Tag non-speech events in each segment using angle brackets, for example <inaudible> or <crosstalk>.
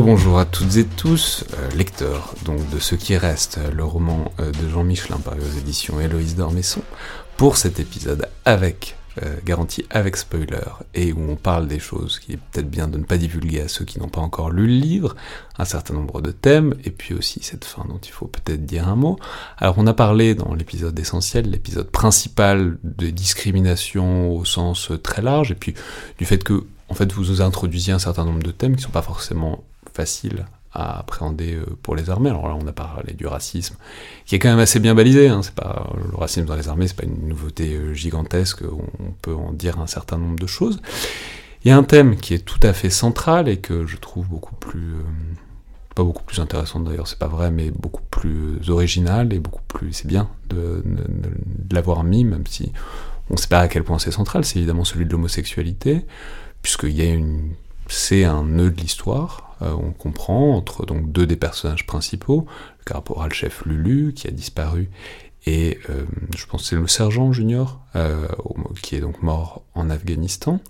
Rebonjour à toutes et tous, euh, lecteurs donc de Ce qui reste, le roman euh, de Jean Michelin paru aux éditions Héloïse d'Ormesson, pour cet épisode avec euh, garantie avec spoiler et où on parle des choses qui est peut-être bien de ne pas divulguer à ceux qui n'ont pas encore lu le livre, un certain nombre de thèmes et puis aussi cette fin dont il faut peut-être dire un mot. Alors on a parlé dans l'épisode essentiel, l'épisode principal des discriminations au sens très large et puis du fait que en fait vous introduisiez un certain nombre de thèmes qui sont pas forcément facile à appréhender euh, pour les armées. Alors là, on a parlé du racisme, qui est quand même assez bien balisé. Hein. C'est pas le racisme dans les armées, c'est pas une nouveauté euh, gigantesque. On peut en dire un certain nombre de choses. Il y a un thème qui est tout à fait central et que je trouve beaucoup plus, euh, pas beaucoup plus intéressant d'ailleurs, c'est pas vrai, mais beaucoup plus original et beaucoup plus, c'est bien de, l'avoir mis, même si on ne sait pas à quel point c'est central. C'est évidemment celui de l'homosexualité, puisqu'il y a c'est un nœud de l'histoire euh, on comprend entre donc deux des personnages principaux, le caporal-chef Lulu qui a disparu et euh, je pense c'est le sergent junior euh, qui est donc mort en Afghanistan.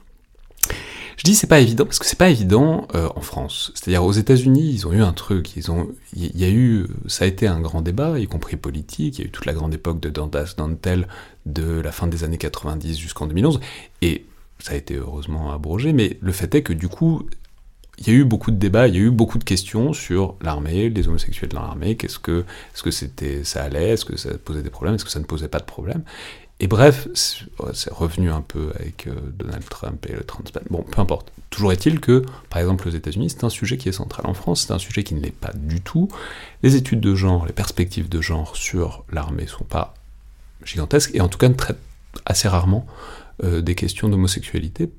Je dis c'est pas évident parce que c'est pas évident en France. C'est-à-dire aux États-Unis, ils ont eu un truc, ils ont, il y a eu, ça a été un grand débat, y compris politique. Il y a eu toute la grande époque de Dantas Dantel de la fin des années 90 jusqu'en 2011, et ça a été heureusement abrogé. Mais le fait est que du coup, il y a eu beaucoup de débats, il y a eu beaucoup de questions sur l'armée, les homosexuels dans l'armée, qu'est-ce que, est-ce que c'était, ça allait, est-ce que ça posait des problèmes, est-ce que ça ne posait pas de problème. Et bref, c'est revenu un peu avec euh, Donald Trump et le transpan. Bon, peu importe. Toujours est-il que, par exemple, aux États-Unis, c'est un sujet qui est central. En France, c'est un sujet qui ne l'est pas du tout. Les études de genre, les perspectives de genre sur l'armée sont pas gigantesques, et en tout cas ne traitent assez rarement euh, des questions d'homosexualité.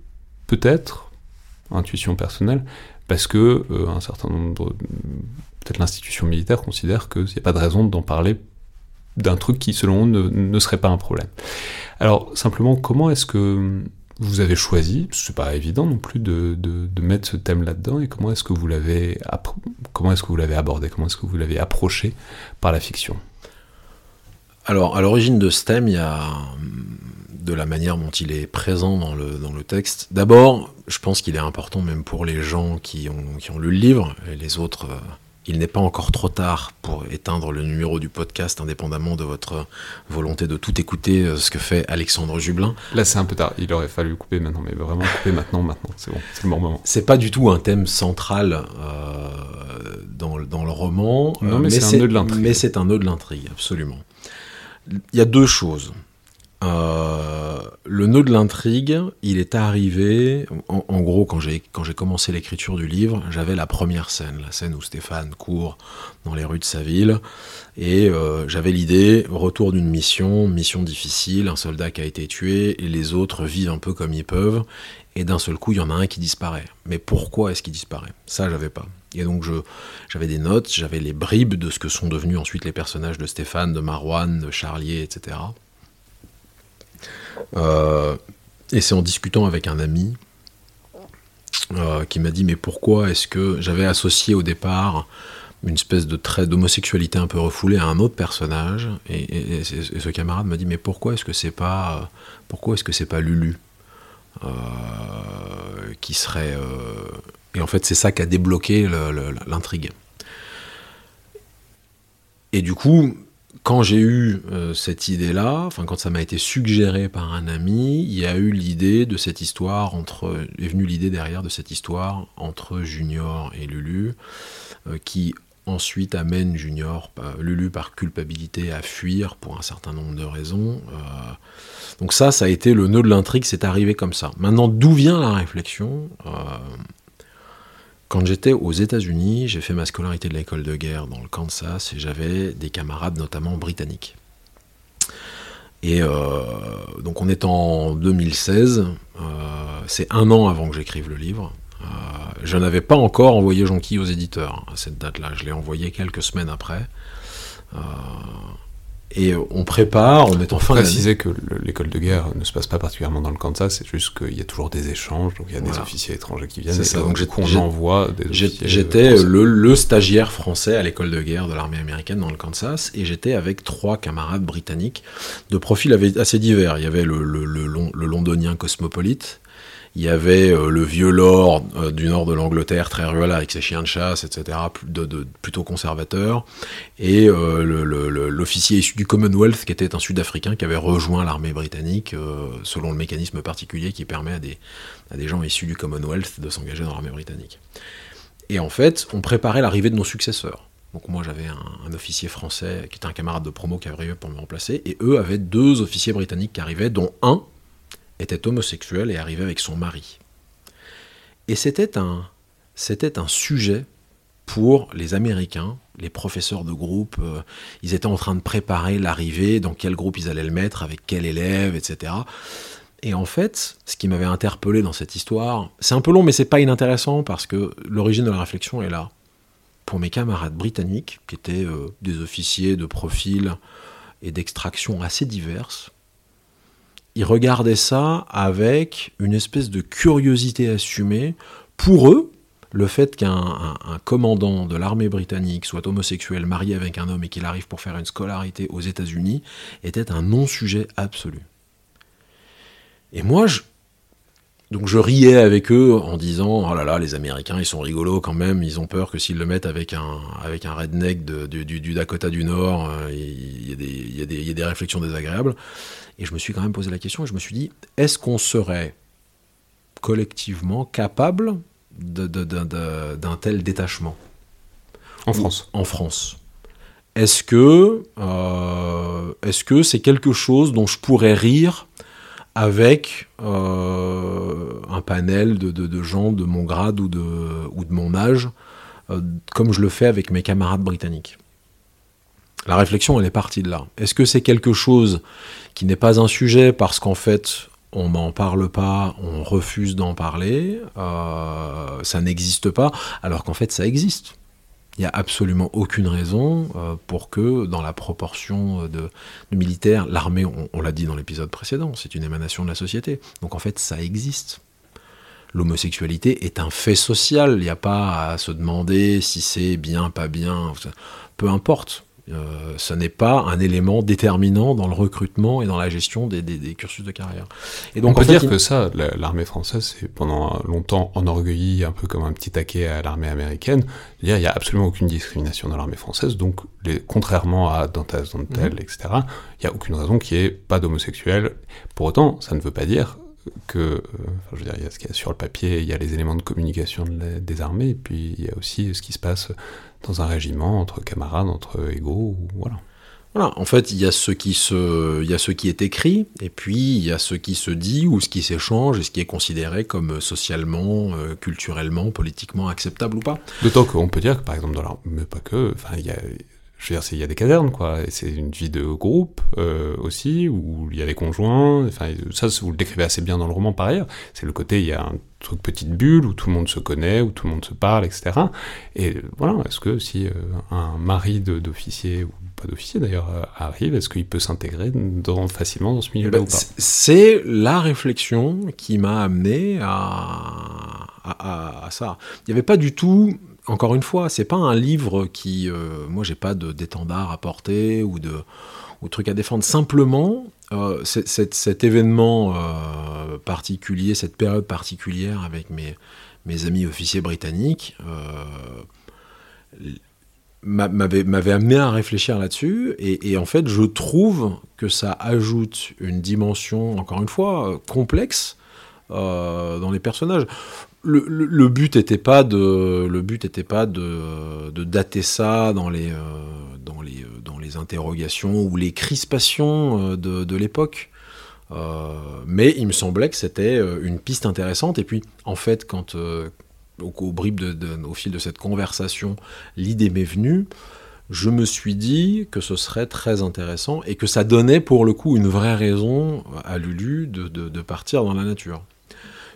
Peut-être, intuition personnelle, parce que euh, un certain nombre, peut-être l'institution militaire considère qu'il n'y a pas de raison d'en parler d'un truc qui, selon eux, ne, serait pas un problème. Alors, simplement, comment est-ce que vous avez choisi, c'est pas évident non plus de, de, mettre ce thème là-dedans, et comment est-ce que vous l'avez comment est-ce que vous l'avez abordé, comment est-ce que vous l'avez approché par la fiction? Alors, à l'origine de ce thème, il y a de la manière dont il est présent dans le, dans le texte. D'abord, je pense qu'il est important, même pour les gens qui ont, qui ont lu le livre, et les autres, euh, il n'est pas encore trop tard pour éteindre le numéro du podcast, indépendamment de votre volonté de tout écouter, euh, ce que fait Alexandre Jublin. Là, c'est un peu tard, il aurait fallu couper maintenant, mais vraiment couper maintenant, maintenant, c'est bon, c'est le bon moment. C'est pas du tout un thème central euh, dans, dans, le roman, non, mais, c'est un nœud de l'intrigue. Mais c'est un nœud de l'intrigue, absolument. Il y a deux choses. Euh, le nœud de l'intrigue, il est arrivé, en, gros, quand j'ai, commencé l'écriture du livre, j'avais la première scène, la scène où Stéphane court dans les rues de sa ville, et euh, j'avais l'idée, retour d'une mission, mission difficile, un soldat qui a été tué, et les autres vivent un peu comme ils peuvent, et d'un seul coup, il y en a un qui disparaît. Mais pourquoi est-ce qu'il disparaît? Ça, j'avais pas. Et donc, j'avais des notes, j'avais les bribes de ce que sont devenus ensuite les personnages de Stéphane, de Marouane, de Charlier, etc. Euh, et c'est en discutant avec un ami euh, qui m'a dit mais pourquoi est-ce que j'avais associé au départ une espèce de trait d'homosexualité un peu refoulé à un autre personnage? Et, ce camarade m'a dit mais pourquoi est-ce que c'est pas pourquoi est-ce que c'est pas Lulu euh, qui serait et en fait c'est ça qui a débloqué l'intrigue. Et du coup, quand j'ai eu euh, cette idée-là, enfin quand ça m'a été suggéré par un ami, il y a eu l'idée de cette histoire entre, est venue l'idée derrière de cette histoire entre Junior et Lulu, euh, qui ensuite amène Junior, Lulu par culpabilité à fuir pour un certain nombre de raisons. Euh, donc ça, ça a été le nœud de l'intrigue, c'est arrivé comme ça. Maintenant, d'où vient la réflexion quand j'étais aux États-Unis, j'ai fait ma scolarité de l'école de guerre dans le Kansas et j'avais des camarades notamment britanniques. Et euh, donc on est en 2016, euh, c'est un an avant que j'écrive le livre. Euh, je n'avais pas encore envoyé Jonquille aux éditeurs à cette date-là, je l'ai envoyé quelques semaines après. Et on prépare, on est en fin préciser que l'école de guerre ne se passe pas particulièrement dans le Kansas, c'est juste qu'il y a toujours des échanges, donc il y a des officiers étrangers qui viennent. C'est ça, donc on envoie des J'étais le, le, stagiaire français à l'école de guerre de l'armée américaine dans le Kansas, et j'étais avec trois camarades britanniques de profils assez divers. Il y avait le, le, le londonien cosmopolite, il y avait euh, le vieux lord euh, du nord de l'Angleterre, très rural, avec ses chiens de chasse, etc., de, plutôt conservateur, et euh, l'officier issu du Commonwealth, qui était un Sud-Africain qui avait rejoint l'armée britannique, selon le mécanisme particulier qui permet à des, gens issus du Commonwealth de s'engager dans l'armée britannique. Et en fait, on préparait l'arrivée de nos successeurs. Donc moi j'avais un, un, officier français qui était un camarade de promo qui arrivait pour me remplacer, et eux avaient deux officiers britanniques qui arrivaient, dont un était homosexuel et arrivait avec son mari. Et c'était un, c'était un sujet pour les Américains, les professeurs de groupe. Euh, ils étaient en train de préparer l'arrivée, dans quel groupe ils allaient le mettre, avec quel élève, etc. Et en fait, ce qui m'avait interpellé dans cette histoire, c'est un peu long, mais c'est pas inintéressant parce que l'origine de la réflexion est là. Pour mes camarades britanniques, qui étaient euh, des officiers de profil et d'extraction assez diverses, ils regardaient ça avec une espèce de curiosité assumée. Pour eux, le fait qu'un commandant de l'armée britannique soit homosexuel, marié avec un homme et qu'il arrive pour faire une scolarité aux États-Unis était un non-sujet absolu. Et moi, je, donc je riais avec eux en disant oh là là les Américains ils sont rigolos quand même ils ont peur que s'ils le mettent avec un avec un redneck du, Dakota du Nord il y, a des, il y a des réflexions désagréables et je me suis quand même posé la question et je me suis dit, est-ce qu'on serait collectivement capable d'un tel détachement En France. En France. Est-ce que euh, est-ce que c'est quelque chose dont je pourrais rire avec euh, un panel de, gens de mon grade ou de, mon âge, euh, comme je le fais avec mes camarades britanniques La réflexion, elle est partie de là. Est-ce que c'est quelque chose qui n'est pas un sujet parce qu'en fait, on n'en parle pas, on refuse d'en parler, euh, ça n'existe pas, alors qu'en fait, ça existe. Il n'y a absolument aucune raison euh, pour que, dans la proportion de, militaires, l'armée, on, l'a dit dans l'épisode précédent, c'est une émanation de la société. Donc en fait, ça existe. L'homosexualité est un fait social, il n'y a pas à se demander si c'est bien, pas bien, peu importe. Euh, ce n'est pas un élément déterminant dans le recrutement et dans la gestion des, cursus de carrière. Et donc, on peut dire que ça, l'armée française, c'est pendant longtemps enorgueilli, un peu comme un petit taquet à l'armée américaine. il n'y a absolument aucune discrimination dans l'armée française, donc les, contrairement à Dantas, Dantel, etc., il n'y a aucune raison qu'il n'y ait pas d'homosexuels. Pour autant, ça ne veut pas dire que, euh, je veux dire, il y a ce qu'il y a sur le papier, il y a les éléments de communication des armées, et puis il y a aussi ce qui se passe dans un régiment, entre camarades, entre égaux, voilà. Voilà, en fait, il y, a ce qui se, il y a ce qui est écrit, et puis il y a ce qui se dit ou ce qui s'échange, et ce qui est considéré comme socialement, euh, culturellement, politiquement acceptable ou pas. D'autant qu'on peut dire que, par exemple, dans l'armée, mais pas que, enfin, il y a, je veux dire, il y a des casernes, quoi, c'est une vie de groupe euh, aussi, où il y a des conjoints, enfin, ça, vous le décrivez assez bien dans le roman par ailleurs, c'est le côté, il y a un truc petite bulle où tout le monde se connaît, où tout le monde se parle, etc. Et voilà, est-ce que si euh, un mari d'officier, ou pas d'officier d'ailleurs, euh, arrive, est-ce qu'il peut s'intégrer facilement dans ce milieu-là eh ben, ou pas C'est la réflexion qui m'a amené à, à, ça. Il n'y avait pas du tout encore une fois, c'est pas un livre qui, euh, moi, j'ai pas d'étendard à porter ou de ou truc à défendre. Simplement, euh, cet événement euh, particulier, cette période particulière avec mes, amis officiers britanniques, m'avait amené à réfléchir là-dessus. Et, en fait, je trouve que ça ajoute une dimension, encore une fois, complexe dans les personnages. Le, but n'était pas de le but était pas de, dater ça dans les, euh, dans les dans les interrogations ou les crispations de, de l'époque mais il me semblait que c'était une piste intéressante et puis en fait quand au, au, de, au fil de cette conversation, l'idée m'est venue. Je me suis dit que ce serait très intéressant et que ça donnait pour le coup une vraie raison à Lulu de, de partir dans la nature.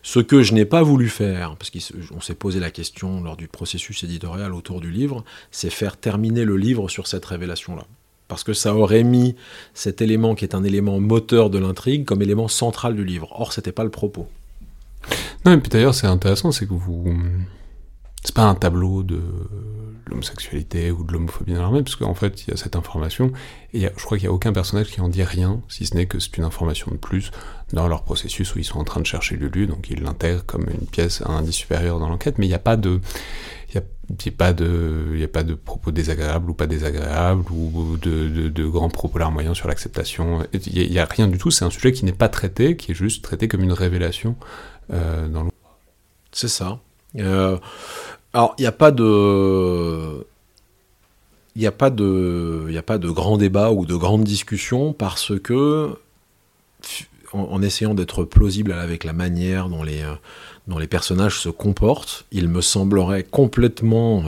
Ce que je n'ai pas voulu faire, parce qu'on s'est posé la question lors du processus éditorial autour du livre, c'est faire terminer le livre sur cette révélation-là. Parce que ça aurait mis cet élément qui est un élément moteur de l'intrigue comme élément central du livre. Or, ce n'était pas le propos. Non, et puis d'ailleurs, c'est intéressant, c'est que vous. C'est pas un tableau de l'homosexualité ou de l'homophobie dans l'armée, parce qu'en fait, il y a cette information, et je crois qu'il n'y a aucun personnage qui en dit rien, si ce n'est que c'est une information de plus dans leur processus où ils sont en train de chercher Lulu, donc ils l'intègrent comme une pièce, un indice supérieur dans l'enquête, mais il n'y a pas de. A, a pas de propos désagréables ou pas désagréables ou de, de, grands propos moyens sur l'acceptation. Il n'y a, rien du tout. C'est un sujet qui n'est pas traité, qui est juste traité comme une révélation euh, dans C'est ça. Euh, alors, il n'y a pas de. Il n'y a, pas de, a pas de grand débat ou de grande discussion parce que, en, essayant d'être plausible avec la manière dont les, euh, dont les personnages se comportent, il me semblerait complètement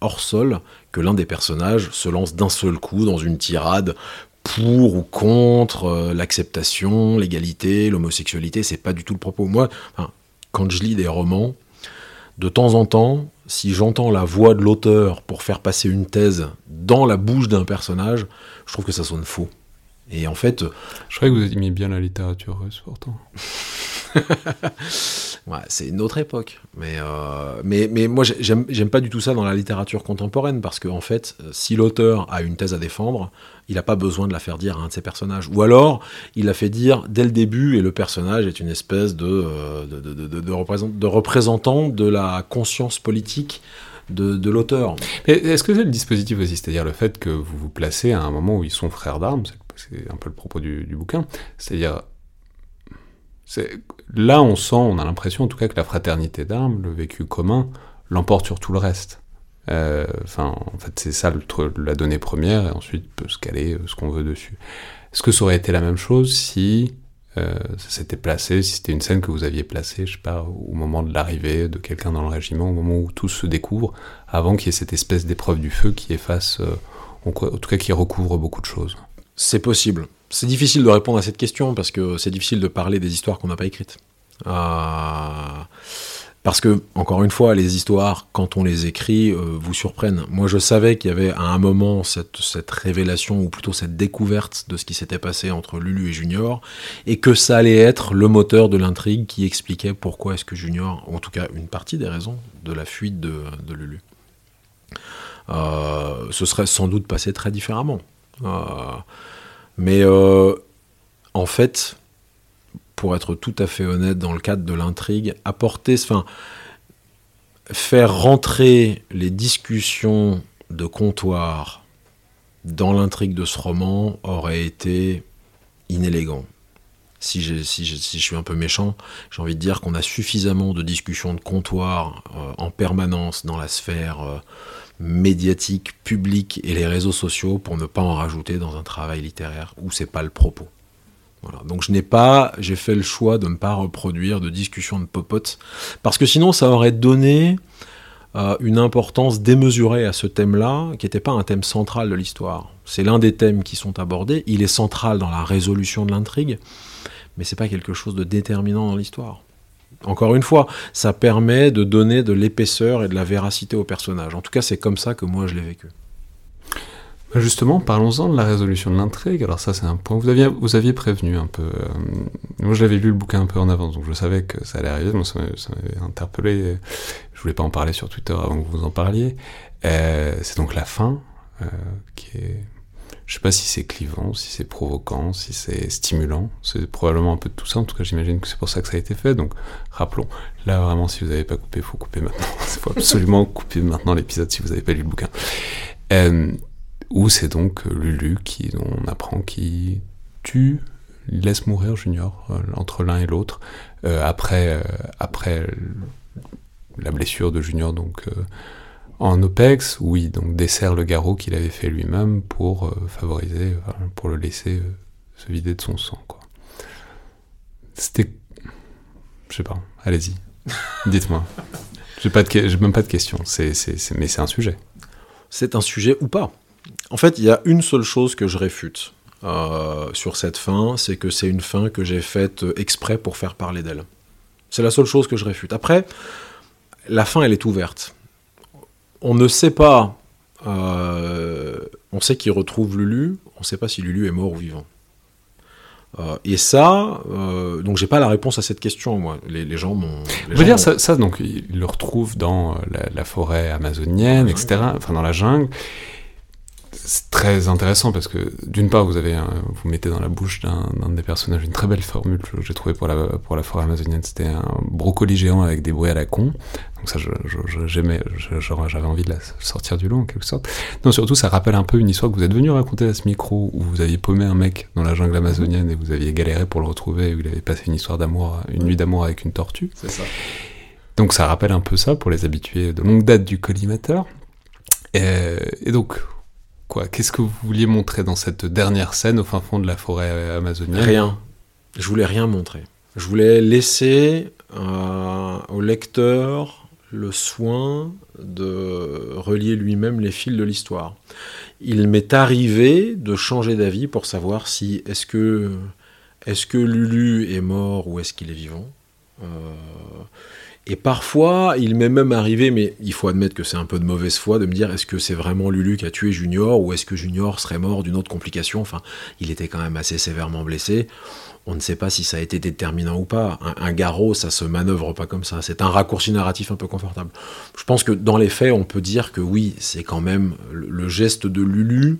hors sol que l'un des personnages se lance d'un seul coup dans une tirade pour ou contre euh, l'acceptation, l'égalité, l'homosexualité, c'est pas du tout le propos. Moi, quand je lis des romans, de temps en temps, si j'entends la voix de l'auteur pour faire passer une thèse dans la bouche d'un personnage, je trouve que ça sonne faux. Et en fait. Je croyais que vous aimiez bien la littérature russe, pourtant. <laughs> <laughs> c'est une autre époque. Mais, euh, mais, mais moi, j'aime pas du tout ça dans la littérature contemporaine, parce qu'en en fait, si l'auteur a une thèse à défendre, il n'a pas besoin de la faire dire à un de ses personnages. Ou alors, il l'a fait dire dès le début, et le personnage est une espèce de, euh, de, représentant de la conscience politique de, l'auteur. Est-ce que c'est le dispositif aussi C'est-à-dire le fait que vous vous placez à un moment où ils sont frères d'armes, c'est un peu le propos du bouquin, c'est-à-dire Là, on sent, on a l'impression en tout cas que la fraternité d'armes, le vécu commun, l'emporte sur tout le reste. Euh, enfin, en fait, c'est ça la donnée première, et ensuite peut se caler euh, ce qu'on veut dessus. Est-ce que ça aurait été la même chose si euh, ça s'était placé, si c'était une scène que vous aviez placée, je sais pas, au moment de l'arrivée de quelqu'un dans le régiment, au moment où tout se découvre, avant qu'il y ait cette espèce d'épreuve du feu qui efface, en tout cas qui recouvre beaucoup de choses? C'est possible. C'est difficile de répondre à cette question parce que c'est difficile de parler des histoires qu'on n'a pas écrites. Euh, parce que, encore une fois, les histoires, quand on les écrit, euh, vous surprennent. Moi, je savais qu'il y avait à un moment cette, révélation, ou plutôt cette découverte de ce qui s'était passé entre Lulu et Junior, et que ça allait être le moteur de l'intrigue qui expliquait pourquoi est-ce que Junior, en tout cas une partie des raisons de la fuite de, Lulu. Euh, ce serait sans doute passé très différemment. Mais euh, en fait, pour être tout à fait honnête dans le cadre de l'intrigue, apporter, enfin, faire rentrer les discussions de comptoir dans l'intrigue de ce roman aurait été inélégant. Si, je suis un peu méchant, j'ai envie de dire qu'on a suffisamment de discussions de comptoir euh, en permanence dans la sphère euh, médiatique, public et les réseaux sociaux pour ne pas en rajouter dans un travail littéraire où c'est pas le propos. Donc je n'ai pas, j'ai fait le choix de ne pas reproduire de discussions de popotes parce que sinon ça aurait donné euh, une importance démesurée à ce thème-là, qui n'était pas un thème central de l'histoire. C'est l'un des thèmes qui sont abordés. Il est central dans la résolution de l'intrigue, mais c'est pas quelque chose de déterminant dans l'histoire. Encore une fois, ça permet de donner de l'épaisseur et de la véracité au personnage. En tout cas, c'est comme ça que moi je l'ai vécu. Bah, justement, parlons-en de la résolution de l'intrigue. Alors ça, c'est un point. Vous aviez, vous aviez prévenu un peu. Euh, moi, j'avais lu le bouquin un peu en avance, donc je savais que ça allait arriver. Moi, ça m'avait interpellé. Je voulais pas en parler sur Twitter avant que vous en parliez. Euh, c'est donc la fin euh, qui est je sais pas si c'est clivant, si c'est provoquant, si c'est stimulant. C'est probablement un peu de tout ça. En tout cas, j'imagine que c'est pour ça que ça a été fait. Donc, rappelons. Là, vraiment, si vous n'avez pas coupé, faut couper maintenant. Il <laughs> faut absolument couper maintenant l'épisode si vous n'avez pas lu le bouquin. Euh, où c'est donc Lulu qui, on apprend qui tue, laisse mourir Junior euh, entre l'un et l'autre euh, après, après la blessure de Junior donc en OPEX, oui, donc dessert le garrot qu'il avait fait lui-même pour favoriser, pour le laisser se vider de son sang. Quoi. C'était. Je sais pas, allez-y, <laughs> dites-moi. J'ai pas de, même pas de questions, c'est, mais c'est un sujet. C'est un sujet ou pas. En fait, il y a une seule chose que je réfute euh, sur cette fin, c'est que c'est une fin que j'ai faite exprès pour faire parler d'elle. C'est la seule chose que je réfute. Après, la fin, elle est ouverte. On ne sait pas. Euh, on sait qu'il retrouve Lulu, on ne sait pas si Lulu est mort ou vivant. Euh, et ça, euh, donc j'ai pas la réponse à cette question, moi. Les, gens m'ont. Je veux dire, ça, donc, il le retrouve dans euh, la, forêt amazonienne, etc., enfin dans la jungle. C'est très intéressant parce que, d'une part, vous avez vous mettez dans la bouche d'un des personnages une très belle formule que j'ai trouvé pour la, pour la forêt amazonienne. C'était un brocoli géant avec des bruits à la con. Donc ça, j'aimais, j'avais envie de la sortir du lot en quelque sorte. Non, surtout, ça rappelle un peu une histoire que vous êtes venu raconter à ce micro où vous aviez paumé un mec dans la jungle amazonienne et vous aviez galéré pour le retrouver et où il avait passé une histoire d'amour, une nuit d'amour avec une tortue. C'est ça. Donc ça rappelle un peu ça pour les habitués de longue date du collimateur. Et, et donc, Qu'est-ce que vous vouliez montrer dans cette dernière scène au fin fond de la forêt amazonienne? Rien. Je voulais rien montrer. Je voulais laisser euh, au lecteur le soin de relier lui-même les fils de l'histoire. Il m'est arrivé de changer d'avis pour savoir si est-ce que est-ce que Lulu est mort ou est-ce qu'il est vivant. Euh, et parfois, il m'est même arrivé, mais il faut admettre que c'est un peu de mauvaise foi, de me dire est-ce que c'est vraiment Lulu qui a tué Junior ou est-ce que Junior serait mort d'une autre complication? Enfin, il était quand même assez sévèrement blessé on ne sait pas si ça a été déterminant ou pas. Un, garrot, ça se manœuvre pas comme ça. C'est un raccourci narratif un peu confortable. Je pense que dans les faits, on peut dire que oui, c'est quand même le, geste de Lulu.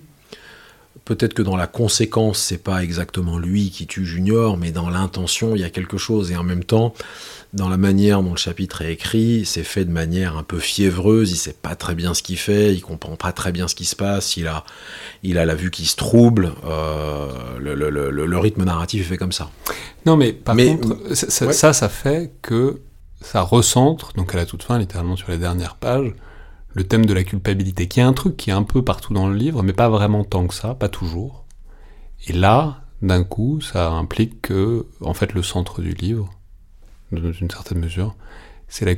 Peut-être que dans la conséquence, c'est pas exactement lui qui tue Junior, mais dans l'intention, il y a quelque chose. Et en même temps, dans la manière dont le chapitre est écrit, c'est fait de manière un peu fiévreuse, il sait pas très bien ce qu'il fait, il comprend pas très bien ce qui se passe, il a, il a la vue qui se trouble, euh, le, rythme narratif est fait comme ça. Non mais par contre, ça, ça, fait que ça recentre, donc à la toute fin, littéralement sur les dernières pages, le thème de la culpabilité, qui est un truc qui est un peu partout dans le livre, mais pas vraiment tant que ça, pas toujours. Et là, d'un coup, ça implique que, en fait, le centre du livre, dans une certaine mesure, c'est la,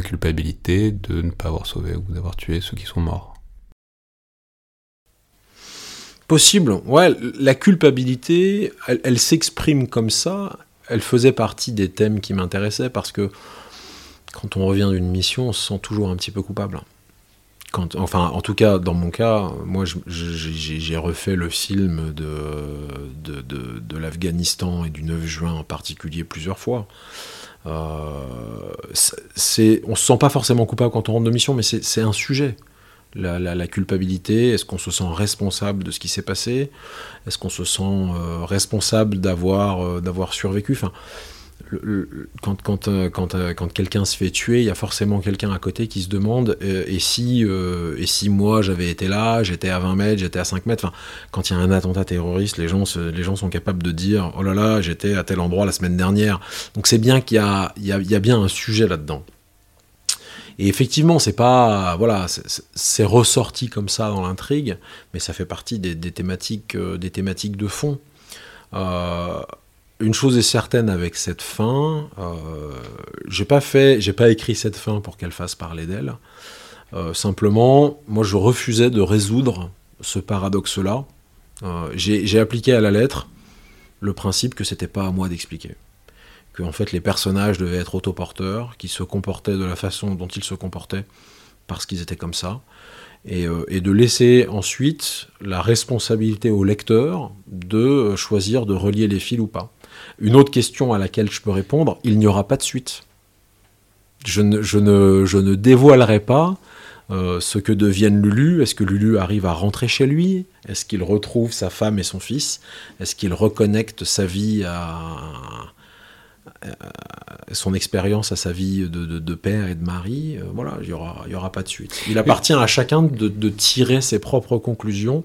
culpabilité de ne pas avoir sauvé ou d'avoir tué ceux qui sont morts. Possible, ouais, la culpabilité, elle, s'exprime comme ça, elle faisait partie des thèmes qui m'intéressaient parce que quand on revient d'une mission, on se sent toujours un petit peu coupable. Enfin, en tout cas, dans mon cas, moi, j'ai refait le film de, de, l'Afghanistan et du 9 juin en particulier plusieurs fois. Euh, c'est, on se sent pas forcément coupable quand on rentre de mission, mais c'est un sujet. La, culpabilité, est-ce qu'on se sent responsable de ce qui s'est passé? Est-ce qu'on se sent euh, responsable d'avoir euh, survécu? Euh, euh, quand quelqu'un se fait tuer, il y a forcément quelqu'un à côté qui se demande euh, et, si, et si moi j'avais été là, j'étais à 20 mètres, j'étais à 5 mètres. Enfin, quand il y a un attentat terroriste, les gens, les gens sont capables de dire Oh là là, j'étais à tel endroit la semaine dernière. Donc c'est bien qu'il y a, bien un sujet là-dedans. Et effectivement, c'est pas voilà, c'est ressorti comme ça dans l'intrigue, mais ça fait partie des, thématiques, des thématiques de fond. Une chose est certaine avec cette fin, euh, j'ai pas fait, j'ai pas écrit cette fin pour qu'elle fasse parler d'elle. Euh, simplement, moi, je refusais de résoudre ce paradoxe-là. Euh, j'ai appliqué à la lettre le principe que c'était pas à moi d'expliquer, que fait les personnages devaient être autoporteurs, qu'ils se comportaient de la façon dont ils se comportaient parce qu'ils étaient comme ça, et, de laisser ensuite la responsabilité au lecteur de choisir de relier les fils ou pas. Une autre question à laquelle je peux répondre, il n'y aura pas de suite. Je ne, dévoilerai pas euh, ce que deviennent Lulu. Est-ce que Lulu arrive à rentrer chez lui? Est-ce qu'il retrouve sa femme et son fils? Est-ce qu'il reconnecte sa vie à, son expérience à sa vie de, père et de mari, voilà, il n'y aura, y aura pas de suite. Il appartient à chacun de, tirer ses propres conclusions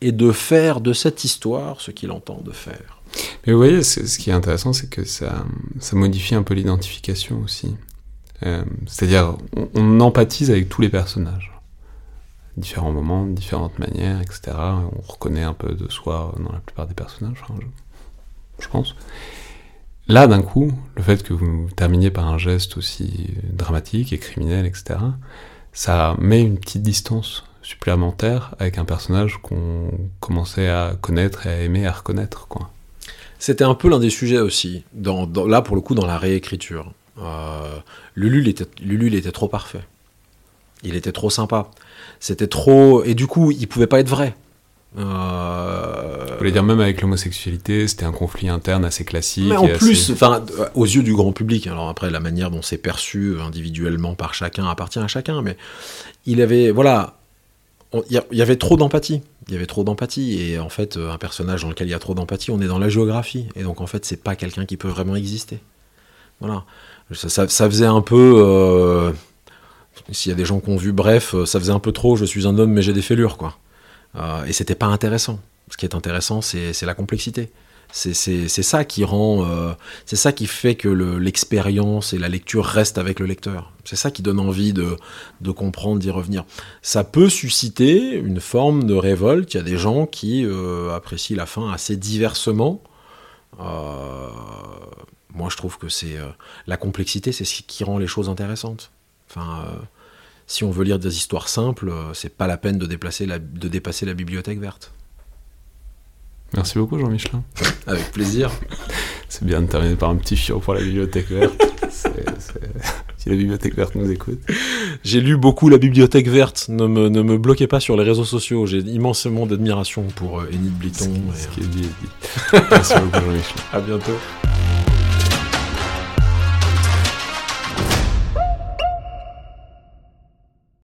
et de faire de cette histoire ce qu'il entend de faire. Mais vous voyez, ce qui est intéressant, c'est que ça, modifie un peu l'identification aussi. Euh, c'est-à-dire, on, empathise avec tous les personnages. Différents moments, différentes manières, etc. On reconnaît un peu de soi dans la plupart des personnages, je, pense. Là, d'un coup, le fait que vous terminiez par un geste aussi dramatique et criminel, etc., ça met une petite distance supplémentaire avec un personnage qu'on commençait à connaître et à aimer, à reconnaître, quoi. C'était un peu l'un des sujets aussi, dans, là pour le coup dans la réécriture. Euh, Lulu, il était, Lulu, il était trop parfait. Il était trop sympa. C'était trop. Et du coup, il pouvait pas être vrai. Euh... Vous voulez dire même avec l'homosexualité, c'était un conflit interne assez classique. Mais en plus, enfin, aux yeux du grand public. Alors après, la manière dont c'est perçu individuellement par chacun appartient à chacun. Mais il avait, voilà, il y, avait trop d'empathie. Il y avait trop d'empathie. Et en fait, un personnage dans lequel il y a trop d'empathie, on est dans la géographie. Et donc, en fait, c'est pas quelqu'un qui peut vraiment exister. Voilà. Ça, faisait un peu. Euh, s'il y a des gens qui ont vu, bref, ça faisait un peu trop. Je suis un homme, mais j'ai des fêlures, quoi. Euh, et c'était pas intéressant. Ce qui est intéressant, c'est la complexité. C'est ça qui rend, euh, c'est ça qui fait que l'expérience et la lecture restent avec le lecteur. C'est ça qui donne envie de, comprendre, d'y revenir. Ça peut susciter une forme de révolte. Il y a des gens qui euh, apprécient la fin assez diversement. Euh, moi, je trouve que c'est la complexité, c'est ce qui rend les choses intéressantes. Enfin, si on veut lire des histoires simples, c'est pas la peine de, déplacer la, de dépasser la bibliothèque verte. Merci beaucoup, Jean-Michelin. <laughs> Avec plaisir. C'est bien de terminer par un petit fion pour la bibliothèque verte. Si la bibliothèque verte nous écoute. J'ai lu beaucoup la bibliothèque verte. Ne me, ne me bloquez pas sur les réseaux sociaux. J'ai immensément d'admiration pour euh, Enid Blyton. Ce, qui est dit est dit. Merci beaucoup, Jean-Michelin. À bientôt.